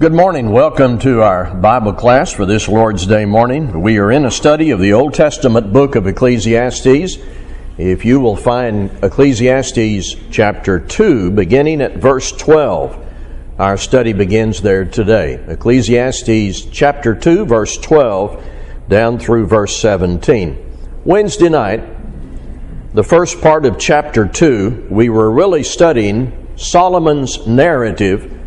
Good morning. Welcome to our Bible class for this Lord's Day morning. We are in a study of the Old Testament book of Ecclesiastes. If you will find Ecclesiastes chapter 2, beginning at verse 12, our study begins there today. Ecclesiastes chapter 2, verse 12, down through verse 17. Wednesday night, the first part of chapter 2, we were really studying Solomon's narrative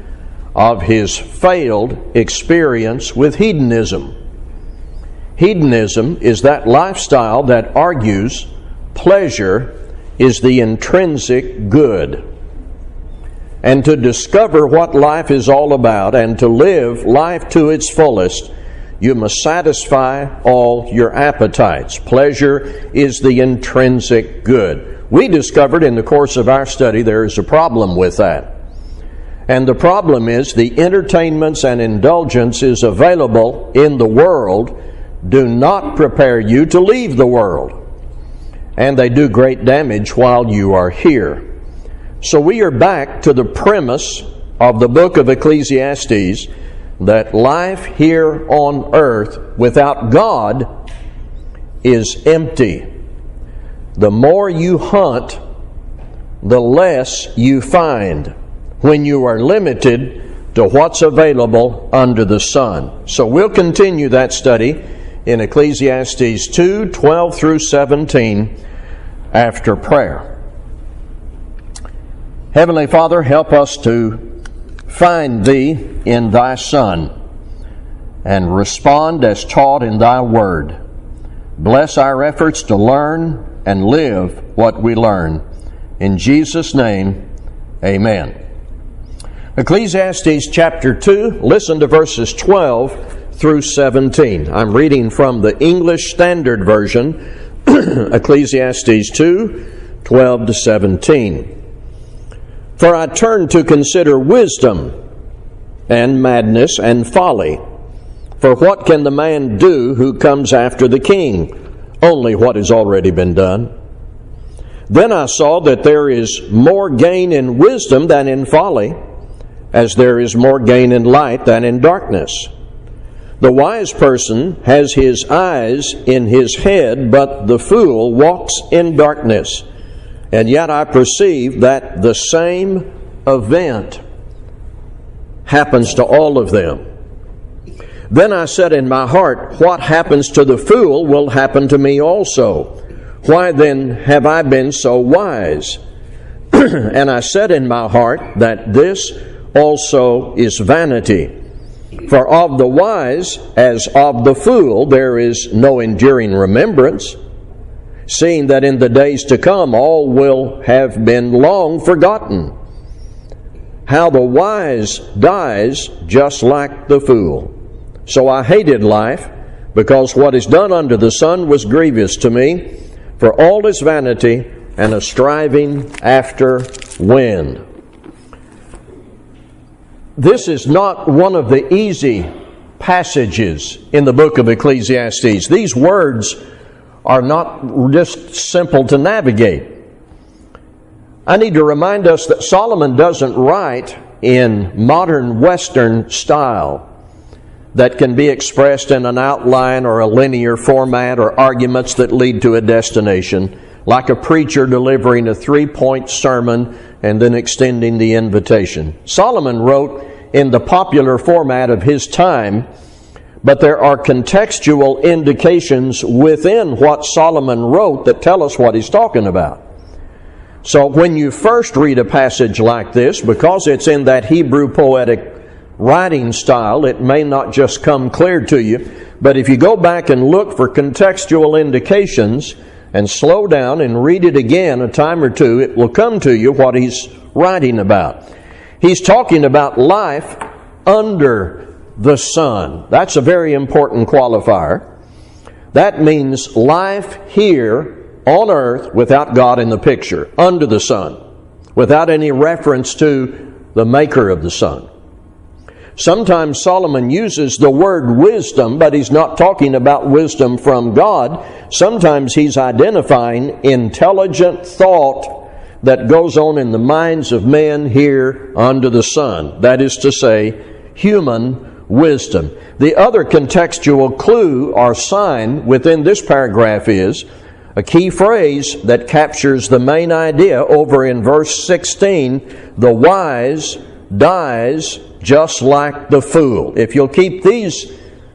of his failed experience with hedonism. Hedonism is that lifestyle that argues pleasure is the intrinsic good. And to discover what life is all about and to live life to its fullest, you must satisfy all your appetites. Pleasure is the intrinsic good. We discovered in the course of our study there is a problem with that. And the problem is the entertainments and indulgences available in the world do not prepare you to leave the world. And they do great damage while you are here. So we are back to the premise of the book of Ecclesiastes that life here on earth without God is empty. The more you hunt, the less you find when you are limited to what's available under the sun. So we'll continue that study in Ecclesiastes 2 12 through 17 after prayer. Heavenly Father, help us to find Thee in Thy Son and respond as taught in Thy Word. Bless our efforts to learn and live what we learn. In Jesus' name, amen. Ecclesiastes chapter 2, listen to verses 12 through 17. I'm reading from the English Standard Version, Ecclesiastes 2, 12 to 17. For I turn to consider wisdom and madness and folly. For what can the man do who comes after the king? Only what has already been done. Then I saw that there is more gain in wisdom than in folly as there is more gain in light than in darkness. The wise person has his eyes in his head, but the fool walks in darkness. And yet I perceive that the same event happens to all of them. Then I said in my heart, What happens to the fool will happen to me also. Why then have I been so wise? and I said in my heart that this also is vanity. For of the wise as of the fool there is no enduring remembrance, seeing that in the days to come all will have been long forgotten. How the wise dies just like the fool. So I hated life, because what is done under the sun was grievous to me, for all is vanity and a striving after wind. This is not one of the easy passages in the book of Ecclesiastes. These words are not just simple to navigate. I need to remind us that Solomon doesn't write in modern Western style that can be expressed in an outline or a linear format or arguments that lead to a destination, like a preacher delivering a three point sermon and then extending the invitation. Solomon wrote in the popular format of his time, but there are contextual indications within what Solomon wrote that tell us what he's talking about. So when you first read a passage like this, because it's in that Hebrew poetic writing style, it may not just come clear to you. But if you go back and look for contextual indications, and slow down and read it again a time or two, it will come to you what he's writing about. He's talking about life under the sun. That's a very important qualifier. That means life here on earth without God in the picture, under the sun, without any reference to the maker of the sun. Sometimes Solomon uses the word wisdom, but he's not talking about wisdom from God. Sometimes he's identifying intelligent thought that goes on in the minds of men here under the sun. That is to say, human wisdom. The other contextual clue or sign within this paragraph is a key phrase that captures the main idea over in verse 16 the wise dies just like the fool. If you'll keep these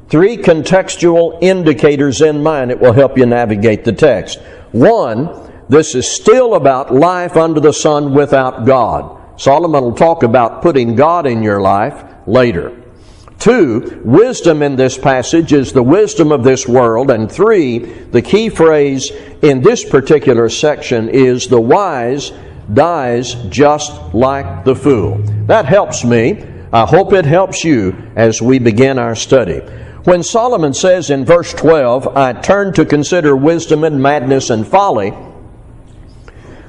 three contextual indicators in mind, it will help you navigate the text. One, this is still about life under the sun without God. Solomon will talk about putting God in your life later. Two, wisdom in this passage is the wisdom of this world. And three, the key phrase in this particular section is the wise dies just like the fool. That helps me. I hope it helps you as we begin our study. When Solomon says in verse 12, I turn to consider wisdom and madness and folly,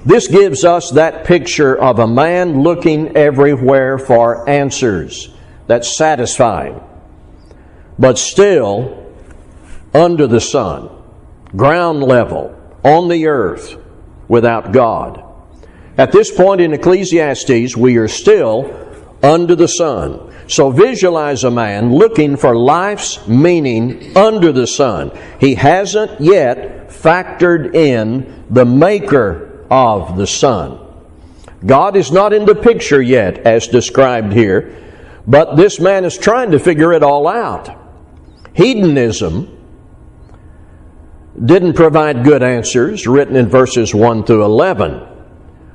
this gives us that picture of a man looking everywhere for answers that's satisfying, but still under the sun, ground level, on the earth, without God. At this point in Ecclesiastes, we are still under the sun. So visualize a man looking for life's meaning under the sun. He hasn't yet factored in the maker of the sun. God is not in the picture yet, as described here, but this man is trying to figure it all out. Hedonism didn't provide good answers, written in verses 1 through 11.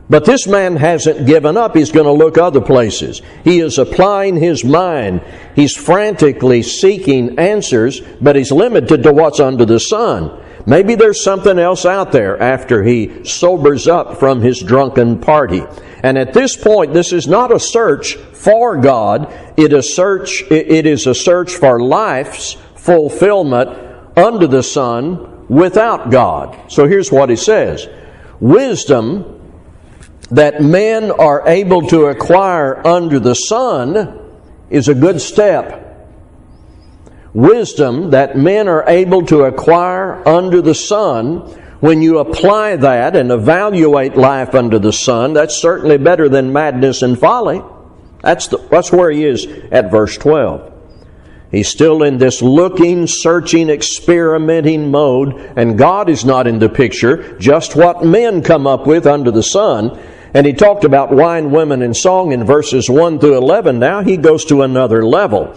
But this man hasn't given up. He's going to look other places. He is applying his mind. He's frantically seeking answers, but he's limited to what's under the sun. Maybe there's something else out there after he sobers up from his drunken party. And at this point, this is not a search for God. It is search, it is a search for life's fulfillment under the sun without God. So here's what he says. Wisdom that men are able to acquire under the sun is a good step. Wisdom that men are able to acquire under the sun, when you apply that and evaluate life under the sun, that's certainly better than madness and folly. That's, the, that's where he is at verse 12. He's still in this looking, searching, experimenting mode, and God is not in the picture, just what men come up with under the sun. And he talked about wine, women, and song in verses 1 through 11. Now he goes to another level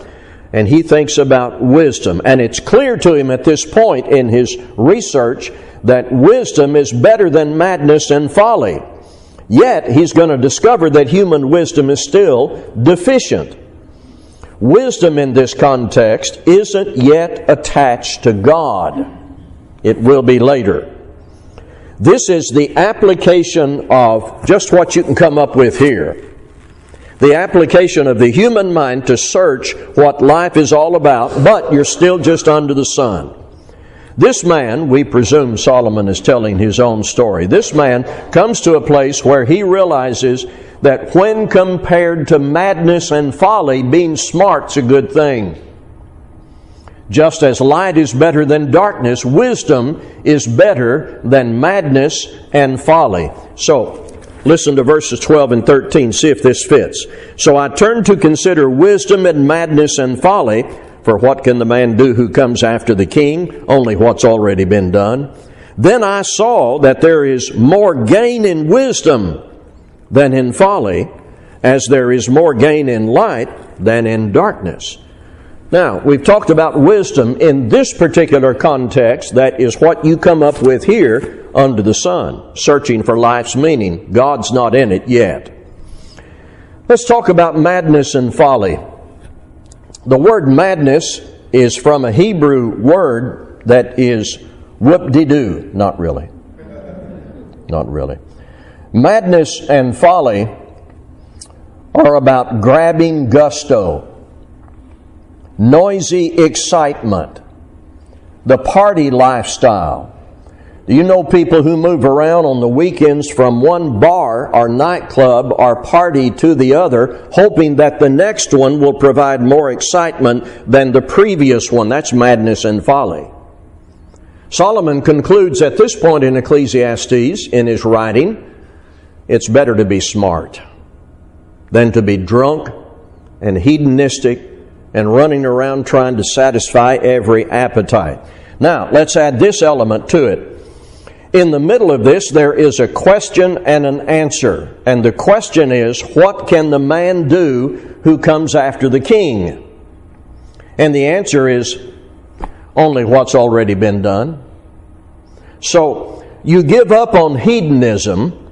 and he thinks about wisdom. And it's clear to him at this point in his research that wisdom is better than madness and folly. Yet he's going to discover that human wisdom is still deficient. Wisdom in this context isn't yet attached to God. It will be later. This is the application of just what you can come up with here. The application of the human mind to search what life is all about, but you're still just under the sun. This man, we presume Solomon is telling his own story, this man comes to a place where he realizes that when compared to madness and folly, being smart's a good thing. Just as light is better than darkness, wisdom is better than madness and folly. So, listen to verses 12 and 13, see if this fits. So I turned to consider wisdom and madness and folly, for what can the man do who comes after the king? Only what's already been done. Then I saw that there is more gain in wisdom than in folly, as there is more gain in light than in darkness. Now, we've talked about wisdom in this particular context. That is what you come up with here under the sun, searching for life's meaning. God's not in it yet. Let's talk about madness and folly. The word madness is from a Hebrew word that is whoop de doo. Not really. Not really. Madness and folly are about grabbing gusto noisy excitement, the party lifestyle. Do you know people who move around on the weekends from one bar or nightclub or party to the other, hoping that the next one will provide more excitement than the previous one? That's madness and folly. Solomon concludes at this point in Ecclesiastes in his writing it's better to be smart than to be drunk and hedonistic and running around trying to satisfy every appetite. Now, let's add this element to it. In the middle of this, there is a question and an answer. And the question is, what can the man do who comes after the king? And the answer is, only what's already been done. So, you give up on hedonism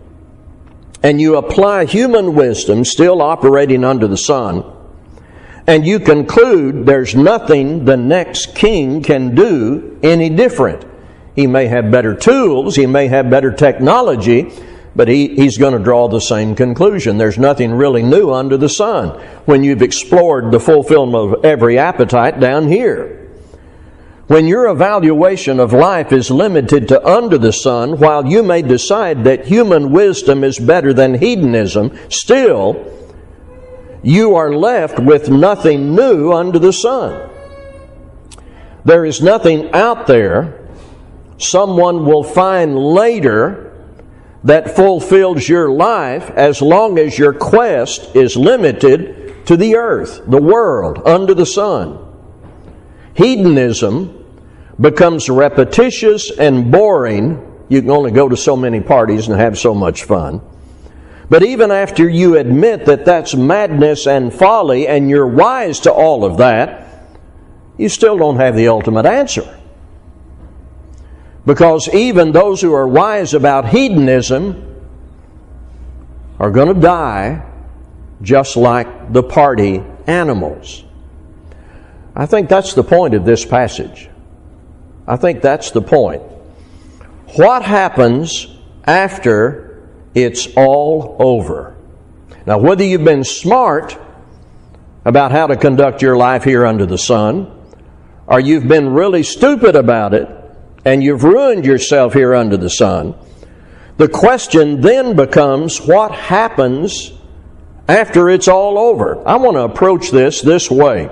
and you apply human wisdom still operating under the sun, and you conclude there's nothing the next king can do any different. He may have better tools, he may have better technology, but he, he's going to draw the same conclusion. There's nothing really new under the sun when you've explored the fulfillment of every appetite down here. When your evaluation of life is limited to under the sun, while you may decide that human wisdom is better than hedonism, still, you are left with nothing new under the sun. There is nothing out there someone will find later that fulfills your life as long as your quest is limited to the earth, the world, under the sun. Hedonism becomes repetitious and boring. You can only go to so many parties and have so much fun. But even after you admit that that's madness and folly and you're wise to all of that, you still don't have the ultimate answer. Because even those who are wise about hedonism are going to die just like the party animals. I think that's the point of this passage. I think that's the point. What happens after it's all over? Now, whether you've been smart about how to conduct your life here under the sun, or you've been really stupid about it, and you've ruined yourself here under the sun, the question then becomes what happens after it's all over? I want to approach this this way.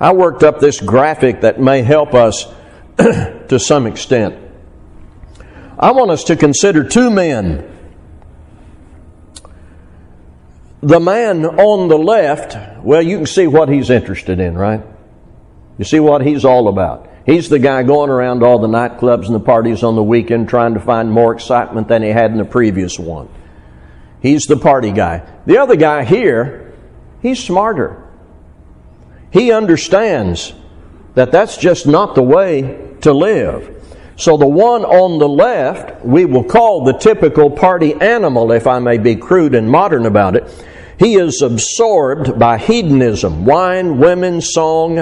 I worked up this graphic that may help us to some extent. I want us to consider two men. The man on the left, well, you can see what he's interested in, right? You see what he's all about. He's the guy going around all the nightclubs and the parties on the weekend trying to find more excitement than he had in the previous one. He's the party guy. The other guy here, he's smarter. He understands that that's just not the way to live. So the one on the left, we will call the typical party animal, if I may be crude and modern about it. He is absorbed by hedonism, wine, women, song.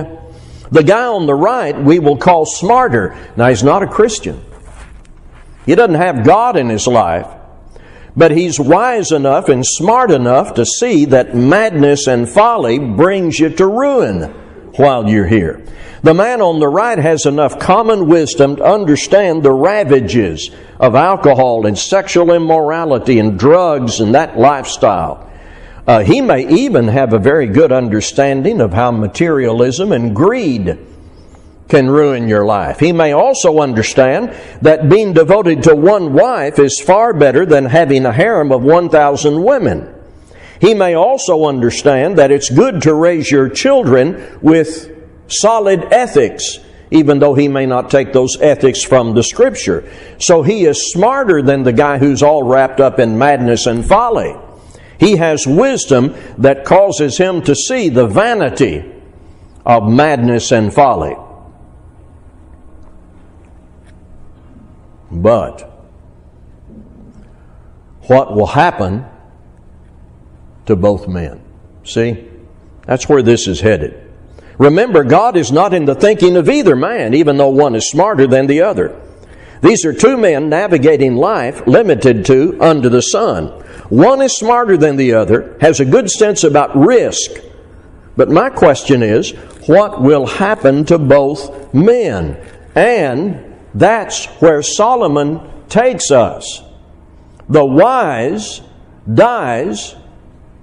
The guy on the right, we will call smarter. Now, he's not a Christian. He doesn't have God in his life, but he's wise enough and smart enough to see that madness and folly brings you to ruin while you're here. The man on the right has enough common wisdom to understand the ravages of alcohol and sexual immorality and drugs and that lifestyle. Uh, he may even have a very good understanding of how materialism and greed can ruin your life. He may also understand that being devoted to one wife is far better than having a harem of 1,000 women. He may also understand that it's good to raise your children with solid ethics, even though he may not take those ethics from the Scripture. So he is smarter than the guy who's all wrapped up in madness and folly. He has wisdom that causes him to see the vanity of madness and folly. But what will happen to both men? See? That's where this is headed. Remember, God is not in the thinking of either man, even though one is smarter than the other. These are two men navigating life limited to under the sun. One is smarter than the other, has a good sense about risk. But my question is, what will happen to both men? And that's where Solomon takes us. The wise dies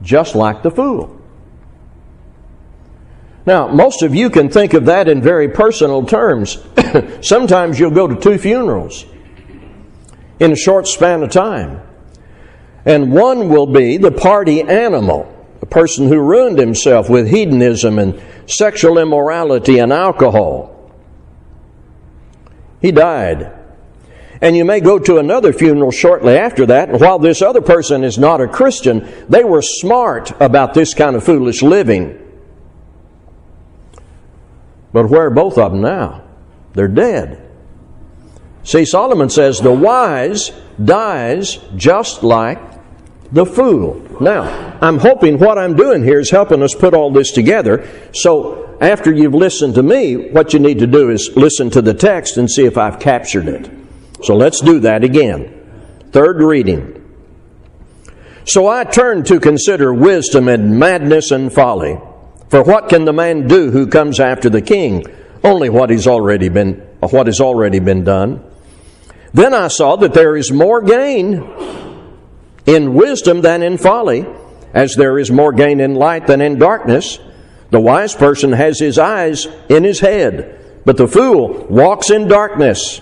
just like the fool. Now, most of you can think of that in very personal terms. Sometimes you'll go to two funerals in a short span of time. And one will be the party animal. the person who ruined himself with hedonism and sexual immorality and alcohol. He died. And you may go to another funeral shortly after that, and while this other person is not a Christian, they were smart about this kind of foolish living. But where are both of them now? They're dead. See, Solomon says the wise dies just like the fool. Now, I'm hoping what I'm doing here is helping us put all this together. So, after you've listened to me, what you need to do is listen to the text and see if I've captured it. So, let's do that again. Third reading. So I turned to consider wisdom and madness and folly. For what can the man do who comes after the king? Only what he's already been uh, what has already been done. Then I saw that there is more gain in wisdom than in folly, as there is more gain in light than in darkness. The wise person has his eyes in his head, but the fool walks in darkness.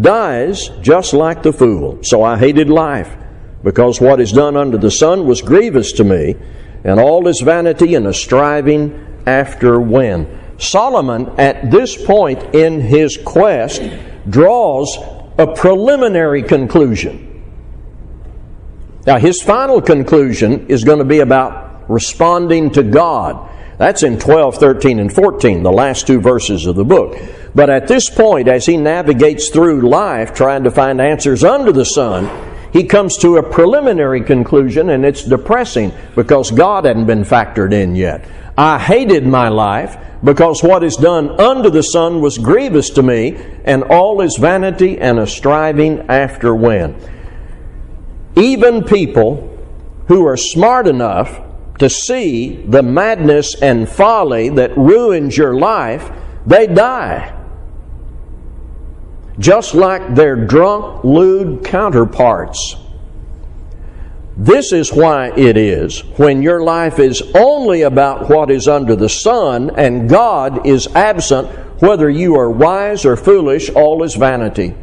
dies just like the fool. So I hated life, because what is done under the sun was grievous to me, and all is vanity and a striving after wind. Solomon, at this point in his quest, draws a preliminary conclusion. Now, his final conclusion is going to be about responding to God. That's in 12, 13, and 14, the last two verses of the book. But at this point, as he navigates through life trying to find answers under the sun, he comes to a preliminary conclusion, and it's depressing because God hadn't been factored in yet. I hated my life because what is done under the sun was grievous to me, and all is vanity and a striving after wind. Even people who are smart enough to see the madness and folly that ruins your life, they die. Just like their drunk, lewd counterparts. This is why it is when your life is only about what is under the sun and God is absent, whether you are wise or foolish, all is vanity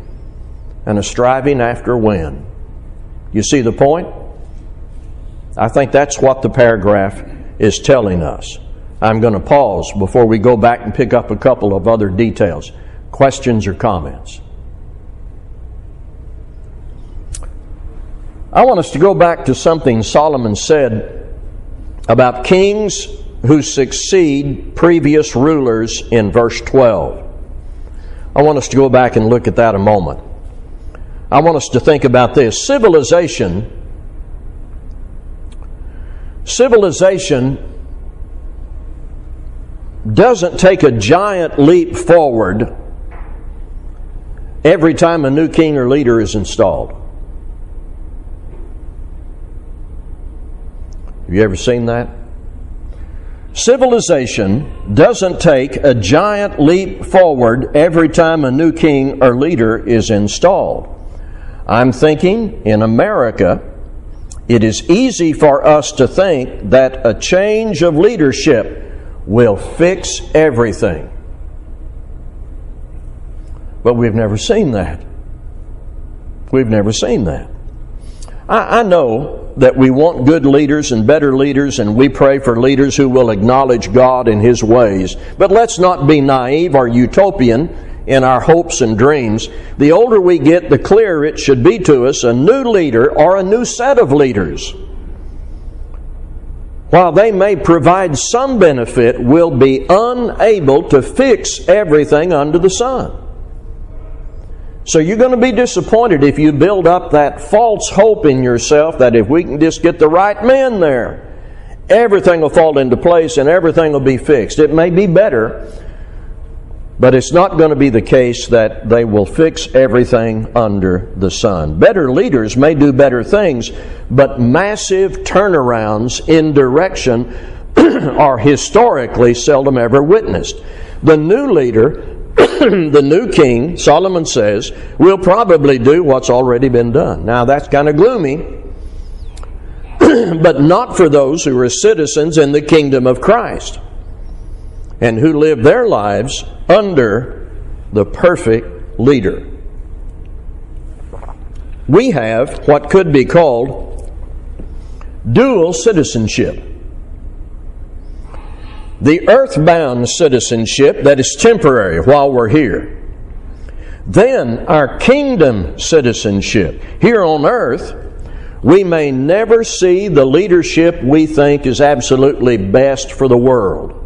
and a striving after wind. You see the point? I think that's what the paragraph is telling us. I'm going to pause before we go back and pick up a couple of other details. Questions or comments? I want us to go back to something Solomon said about kings who succeed previous rulers in verse 12. I want us to go back and look at that a moment. I want us to think about this. Civilization, civilization doesn't take a giant leap forward every time a new king or leader is installed. Have you ever seen that? Civilization doesn't take a giant leap forward every time a new king or leader is installed. I'm thinking in America, it is easy for us to think that a change of leadership will fix everything. But we've never seen that. We've never seen that. I, I know that we want good leaders and better leaders, and we pray for leaders who will acknowledge God in His ways. But let's not be naive or utopian in our hopes and dreams. The older we get, the clearer it should be to us a new leader or a new set of leaders. While they may provide some benefit, will be unable to fix everything under the sun. So you're going to be disappointed if you build up that false hope in yourself that if we can just get the right men there, everything will fall into place and everything will be fixed. It may be better But it's not going to be the case that they will fix everything under the sun. Better leaders may do better things, but massive turnarounds in direction are historically seldom ever witnessed. The new leader, the new king, Solomon says, will probably do what's already been done. Now that's kind of gloomy, but not for those who are citizens in the kingdom of Christ and who live their lives under the perfect leader. We have what could be called dual citizenship. The earthbound citizenship that is temporary while we're here. Then our kingdom citizenship. Here on earth, we may never see the leadership we think is absolutely best for the world.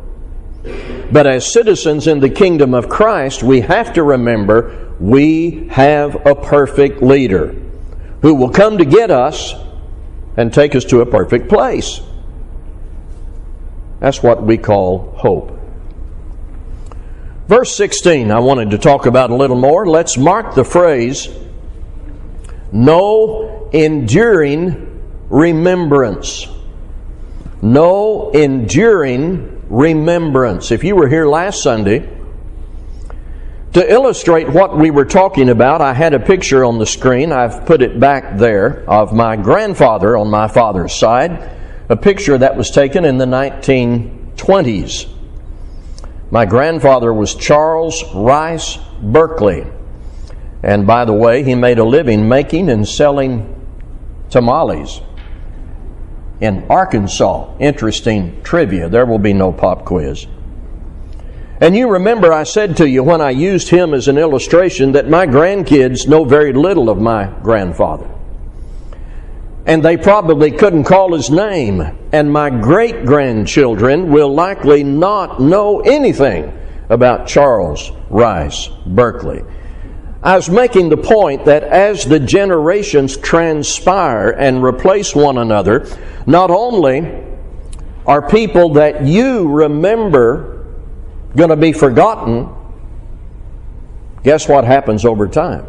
But as citizens in the kingdom of Christ, we have to remember we have a perfect leader who will come to get us and take us to a perfect place. That's what we call hope. Verse 16, I wanted to talk about a little more. Let's mark the phrase, no enduring remembrance. No enduring remembrance. If you were here last Sunday, to illustrate what we were talking about, I had a picture on the screen. I've put it back there of my grandfather on my father's side, a picture that was taken in the 1920s. My grandfather was Charles Rice Berkeley. And by the way, he made a living making and selling tamales in Arkansas. Interesting trivia. There will be no pop quiz. And you remember I said to you when I used him as an illustration that my grandkids know very little of my grandfather. And they probably couldn't call his name. And my great grandchildren will likely not know anything about Charles Rice Berkeley. I was making the point that as the generations transpire and replace one another, not only are people that you remember going to be forgotten, guess what happens over time?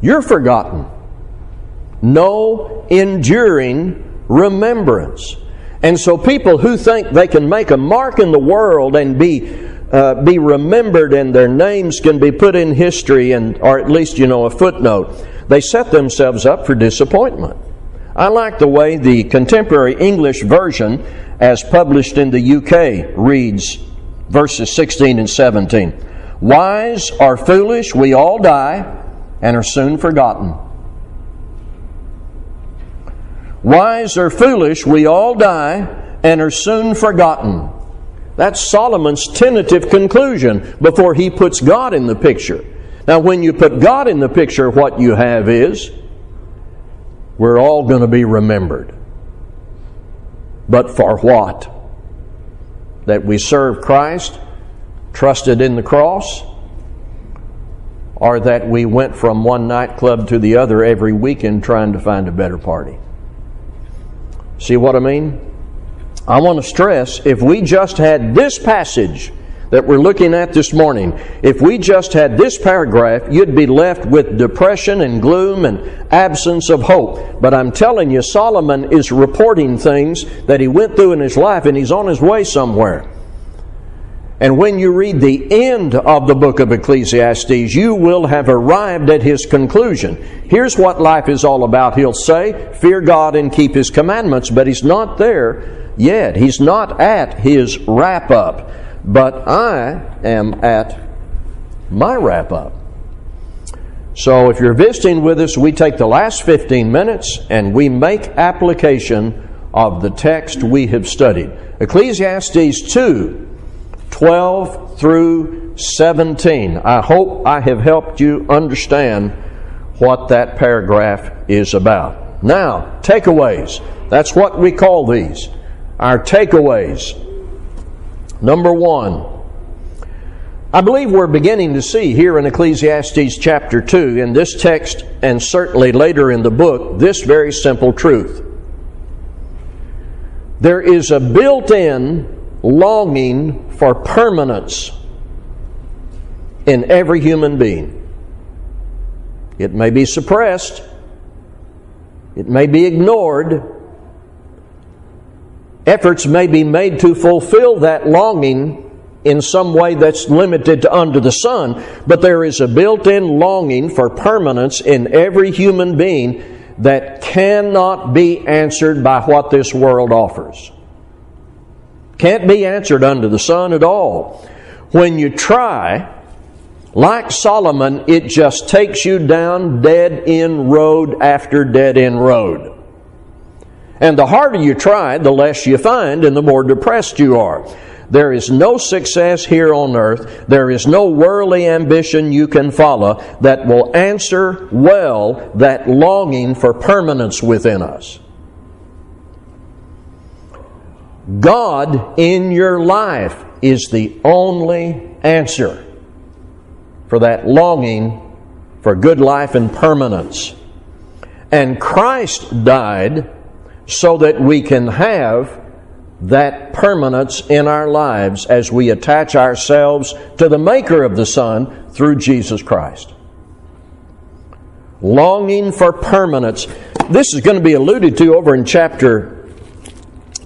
You're forgotten. No enduring remembrance. And so people who think they can make a mark in the world and be uh, be remembered and their names can be put in history and or at least you know a footnote. They set themselves up for disappointment. I like the way the contemporary english version as published in the uk reads verses 16 and 17 wise or foolish we all die and are soon forgotten. Wise or foolish we all die and are soon forgotten that's Solomon's tentative conclusion before he puts God in the picture. Now, when you put God in the picture, what you have is we're all going to be remembered. But for what? That we serve Christ, trusted in the cross, or that we went from one nightclub to the other every weekend trying to find a better party. See what I mean? I want to stress if we just had this passage that we're looking at this morning, if we just had this paragraph, you'd be left with depression and gloom and absence of hope. But I'm telling you, Solomon is reporting things that he went through in his life and he's on his way somewhere. And when you read the end of the book of Ecclesiastes, you will have arrived at his conclusion. Here's what life is all about. He'll say, Fear God and keep his commandments, but he's not there yet. He's not at his wrap up, but I am at my wrap up. So if you're visiting with us, we take the last 15 minutes and we make application of the text we have studied. Ecclesiastes 2 12 through 17. I hope I have helped you understand what that paragraph is about. Now, takeaways. That's what we call these our takeaways. Number one, I believe we're beginning to see here in Ecclesiastes chapter 2, in this text and certainly later in the book, this very simple truth. There is a built in longing for permanence in every human being. It may be suppressed, it may be ignored. Efforts may be made to fulfill that longing in some way that's limited to under the sun, but there is a built in longing for permanence in every human being that cannot be answered by what this world offers. Can't be answered under the sun at all. When you try, like Solomon, it just takes you down dead end road after dead end road. And the harder you try, the less you find and the more depressed you are. There is no success here on earth. There is no worldly ambition you can follow that will answer well that longing for permanence within us. God in your life is the only answer for that longing for good life and permanence. And Christ died so that we can have that permanence in our lives as we attach ourselves to the Maker of the sun through Jesus Christ. Longing for permanence. This is going to be alluded to over in chapter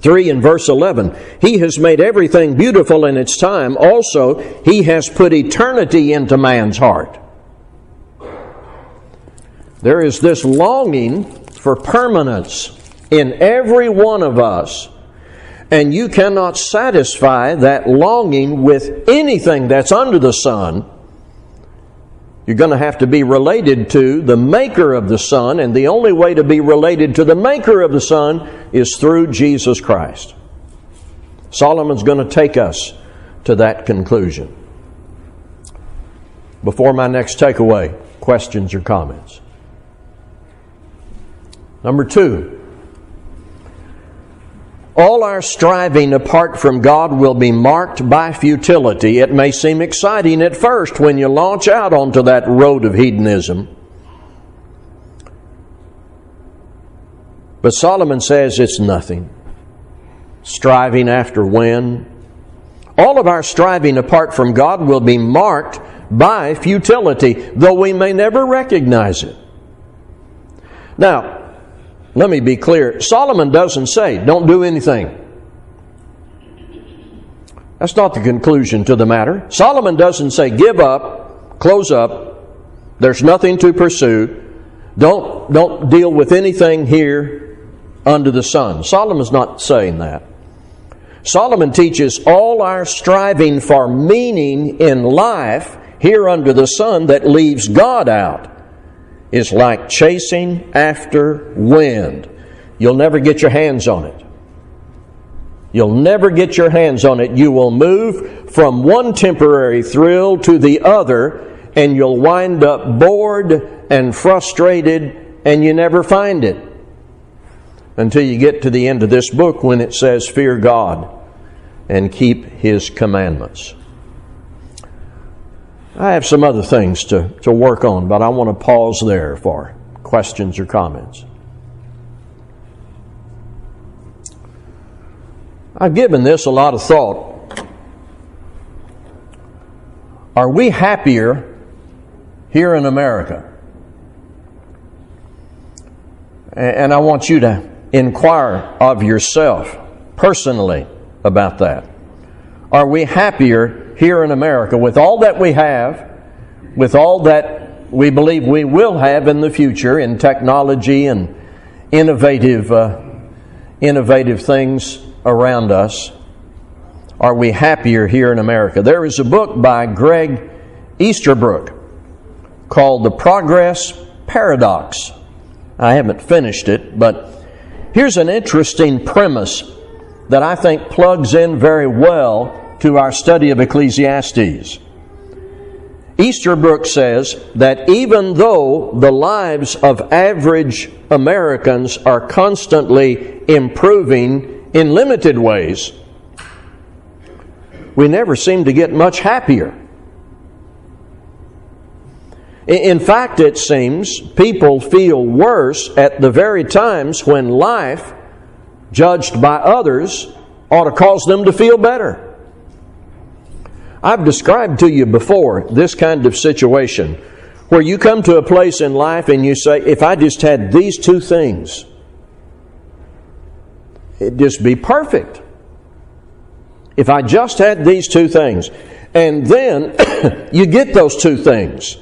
3 and verse 11. He has made everything beautiful in its time. Also, He has put eternity into man's heart. There is this longing for permanence in every one of us and you cannot satisfy that longing with anything that's under the sun, you're going to have to be related to the maker of the sun, and the only way to be related to the maker of the sun is through Jesus Christ. Solomon's going to take us to that conclusion. Before my next takeaway, questions or comments? Number two, all our striving apart from God will be marked by futility. It may seem exciting at first when you launch out onto that road of hedonism. But Solomon says it's nothing. Striving after when? All of our striving apart from God will be marked by futility, though we may never recognize it. Now, let me be clear. Solomon doesn't say, don't do anything. That's not the conclusion to the matter. Solomon doesn't say, give up, close up, there's nothing to pursue, don't, don't deal with anything here under the sun. Solomon's not saying that. Solomon teaches all our striving for meaning in life here under the sun that leaves God out is like chasing after wind. You'll never get your hands on it. You'll never get your hands on it. You will move from one temporary thrill to the other, and you'll wind up bored and frustrated, and you never find it until you get to the end of this book when it says, Fear God and keep His commandments. I have some other things to, to work on, but I want to pause there for questions or comments. I've given this a lot of thought. Are we happier here in America? And I want you to inquire of yourself personally about that. Are we happier here in America with all that we have, with all that we believe we will have in the future in technology and innovative, uh, innovative things around us, are we happier here in America? There is a book by Greg Easterbrook called The Progress Paradox. I haven't finished it, but here's an interesting premise that I think plugs in very well to our study of Ecclesiastes. Easterbrook says that even though the lives of average Americans are constantly improving in limited ways, we never seem to get much happier. In fact, it seems people feel worse at the very times when life, judged by others, ought to cause them to feel better. I've described to you before this kind of situation where you come to a place in life and you say, if I just had these two things, it'd just be perfect. If I just had these two things. And then you get those two things.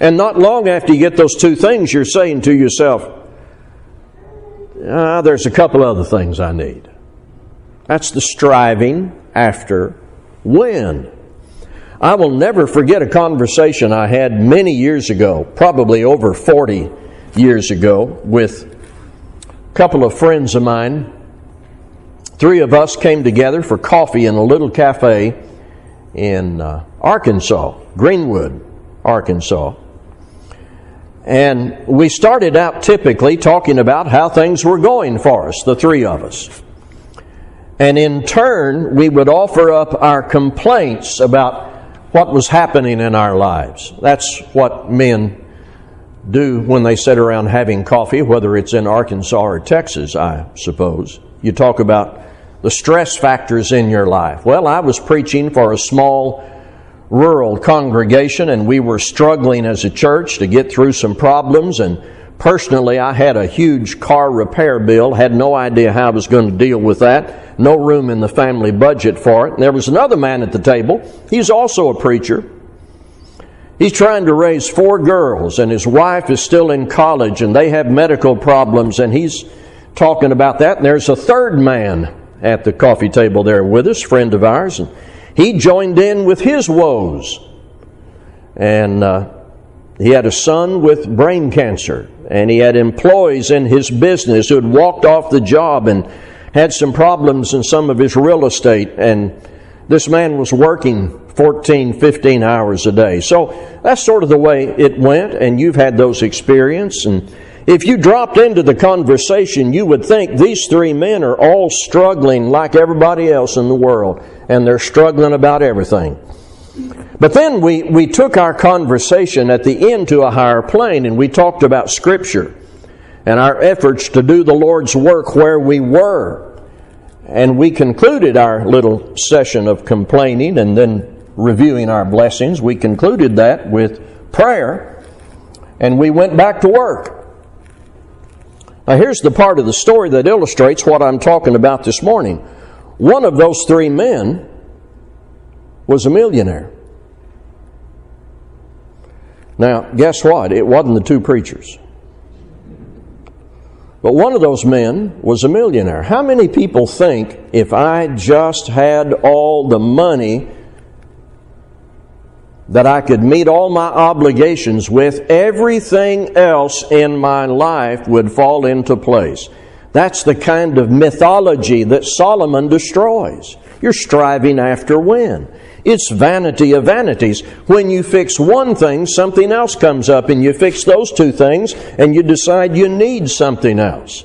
And not long after you get those two things, you're saying to yourself, ah, there's a couple other things I need. That's the striving after when. I will never forget a conversation I had many years ago, probably over 40 years ago, with a couple of friends of mine. Three of us came together for coffee in a little cafe in uh, Arkansas, Greenwood, Arkansas. And we started out typically talking about how things were going for us, the three of us. And in turn, we would offer up our complaints about what was happening in our lives. That's what men do when they sit around having coffee, whether it's in Arkansas or Texas, I suppose. You talk about the stress factors in your life. Well, I was preaching for a small rural congregation and we were struggling as a church to get through some problems and personally I had a huge car repair bill, had no idea how I was going to deal with that, no room in the family budget for it. And there was another man at the table, he's also a preacher. He's trying to raise four girls and his wife is still in college and they have medical problems and he's talking about that. And there's a third man at the coffee table there with us, friend of ours, and he joined in with his woes. And uh, he had a son with brain cancer, and he had employees in his business who had walked off the job and had some problems in some of his real estate. And this man was working 14, 15 hours a day. So that's sort of the way it went, and you've had those experiences. If you dropped into the conversation, you would think these three men are all struggling like everybody else in the world, and they're struggling about everything. But then we, we took our conversation at the end to a higher plane, and we talked about Scripture and our efforts to do the Lord's work where we were. And we concluded our little session of complaining and then reviewing our blessings. We concluded that with prayer, and we went back to work. Now, here's the part of the story that illustrates what I'm talking about this morning. One of those three men was a millionaire. Now, guess what? It wasn't the two preachers. But one of those men was a millionaire. How many people think if I just had all the money that I could meet all my obligations with, everything else in my life would fall into place. That's the kind of mythology that Solomon destroys. You're striving after when. It's vanity of vanities. When you fix one thing, something else comes up, and you fix those two things, and you decide you need something else.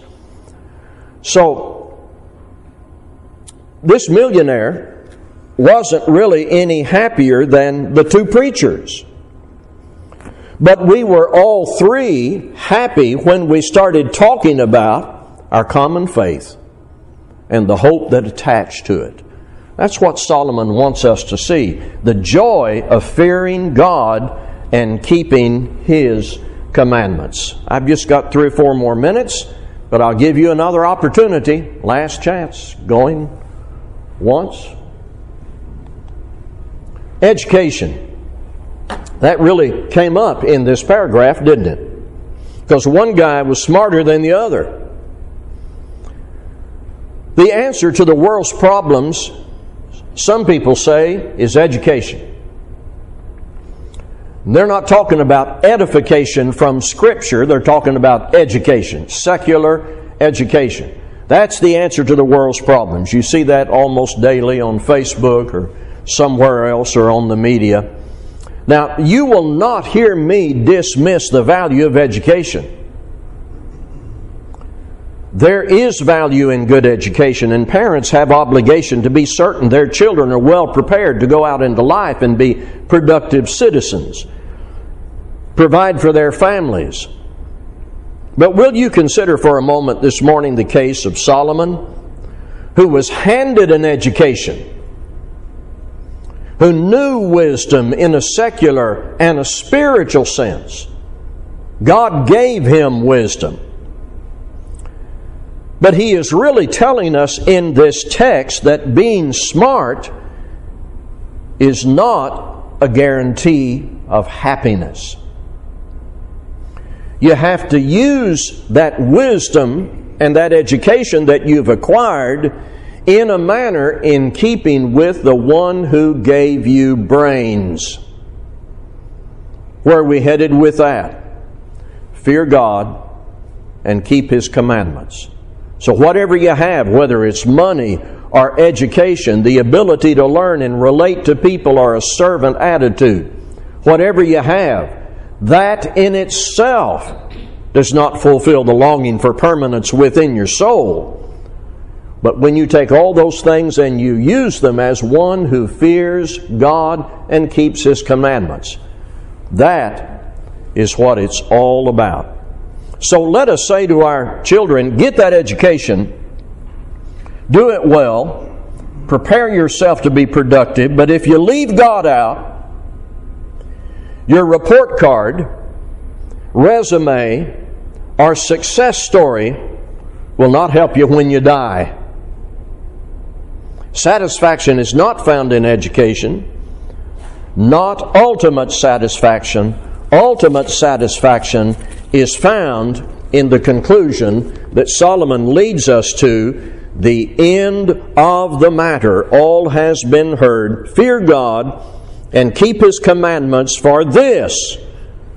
So, this millionaire wasn't really any happier than the two preachers. But we were all three happy when we started talking about our common faith and the hope that attached to it. That's what Solomon wants us to see the joy of fearing God and keeping His commandments. I've just got three or four more minutes, but I'll give you another opportunity. Last chance. Going once, Education. That really came up in this paragraph, didn't it? Because one guy was smarter than the other. The answer to the world's problems, some people say, is education. They're not talking about edification from Scripture, they're talking about education, secular education. That's the answer to the world's problems. You see that almost daily on Facebook or somewhere else or on the media. Now, you will not hear me dismiss the value of education. There is value in good education, and parents have obligation to be certain their children are well prepared to go out into life and be productive citizens. Provide for their families. But will you consider for a moment this morning the case of Solomon, who was handed an education who knew wisdom in a secular and a spiritual sense. God gave him wisdom. But he is really telling us in this text that being smart is not a guarantee of happiness. You have to use that wisdom and that education that you've acquired in a manner in keeping with the one who gave you brains. Where are we headed with that? Fear God and keep His commandments. So, whatever you have, whether it's money or education, the ability to learn and relate to people or a servant attitude, whatever you have, that in itself does not fulfill the longing for permanence within your soul. But when you take all those things and you use them as one who fears God and keeps His commandments, that is what it's all about. So let us say to our children get that education, do it well, prepare yourself to be productive, but if you leave God out, your report card, resume, or success story will not help you when you die. Satisfaction is not found in education, not ultimate satisfaction. Ultimate satisfaction is found in the conclusion that Solomon leads us to the end of the matter. All has been heard. Fear God and keep his commandments, for this,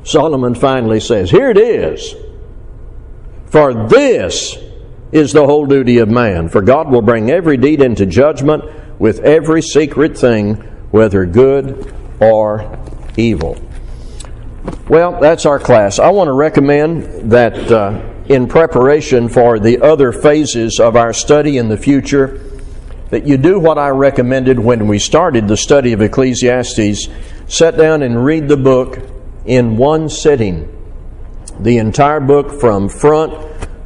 Solomon finally says, here it is. For this is the whole duty of man. For God will bring every deed into judgment with every secret thing, whether good or evil. Well, that's our class. I want to recommend that uh, in preparation for the other phases of our study in the future, that you do what I recommended when we started the study of Ecclesiastes. Sit down and read the book in one sitting, the entire book from front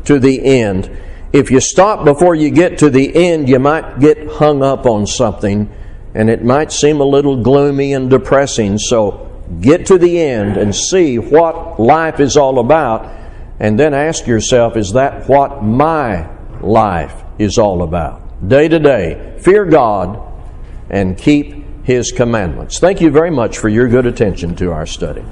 to the end. If you stop before you get to the end, you might get hung up on something and it might seem a little gloomy and depressing. So get to the end and see what life is all about, and then ask yourself, is that what my life is all about? Day to day, fear God and keep His commandments. Thank you very much for your good attention to our study.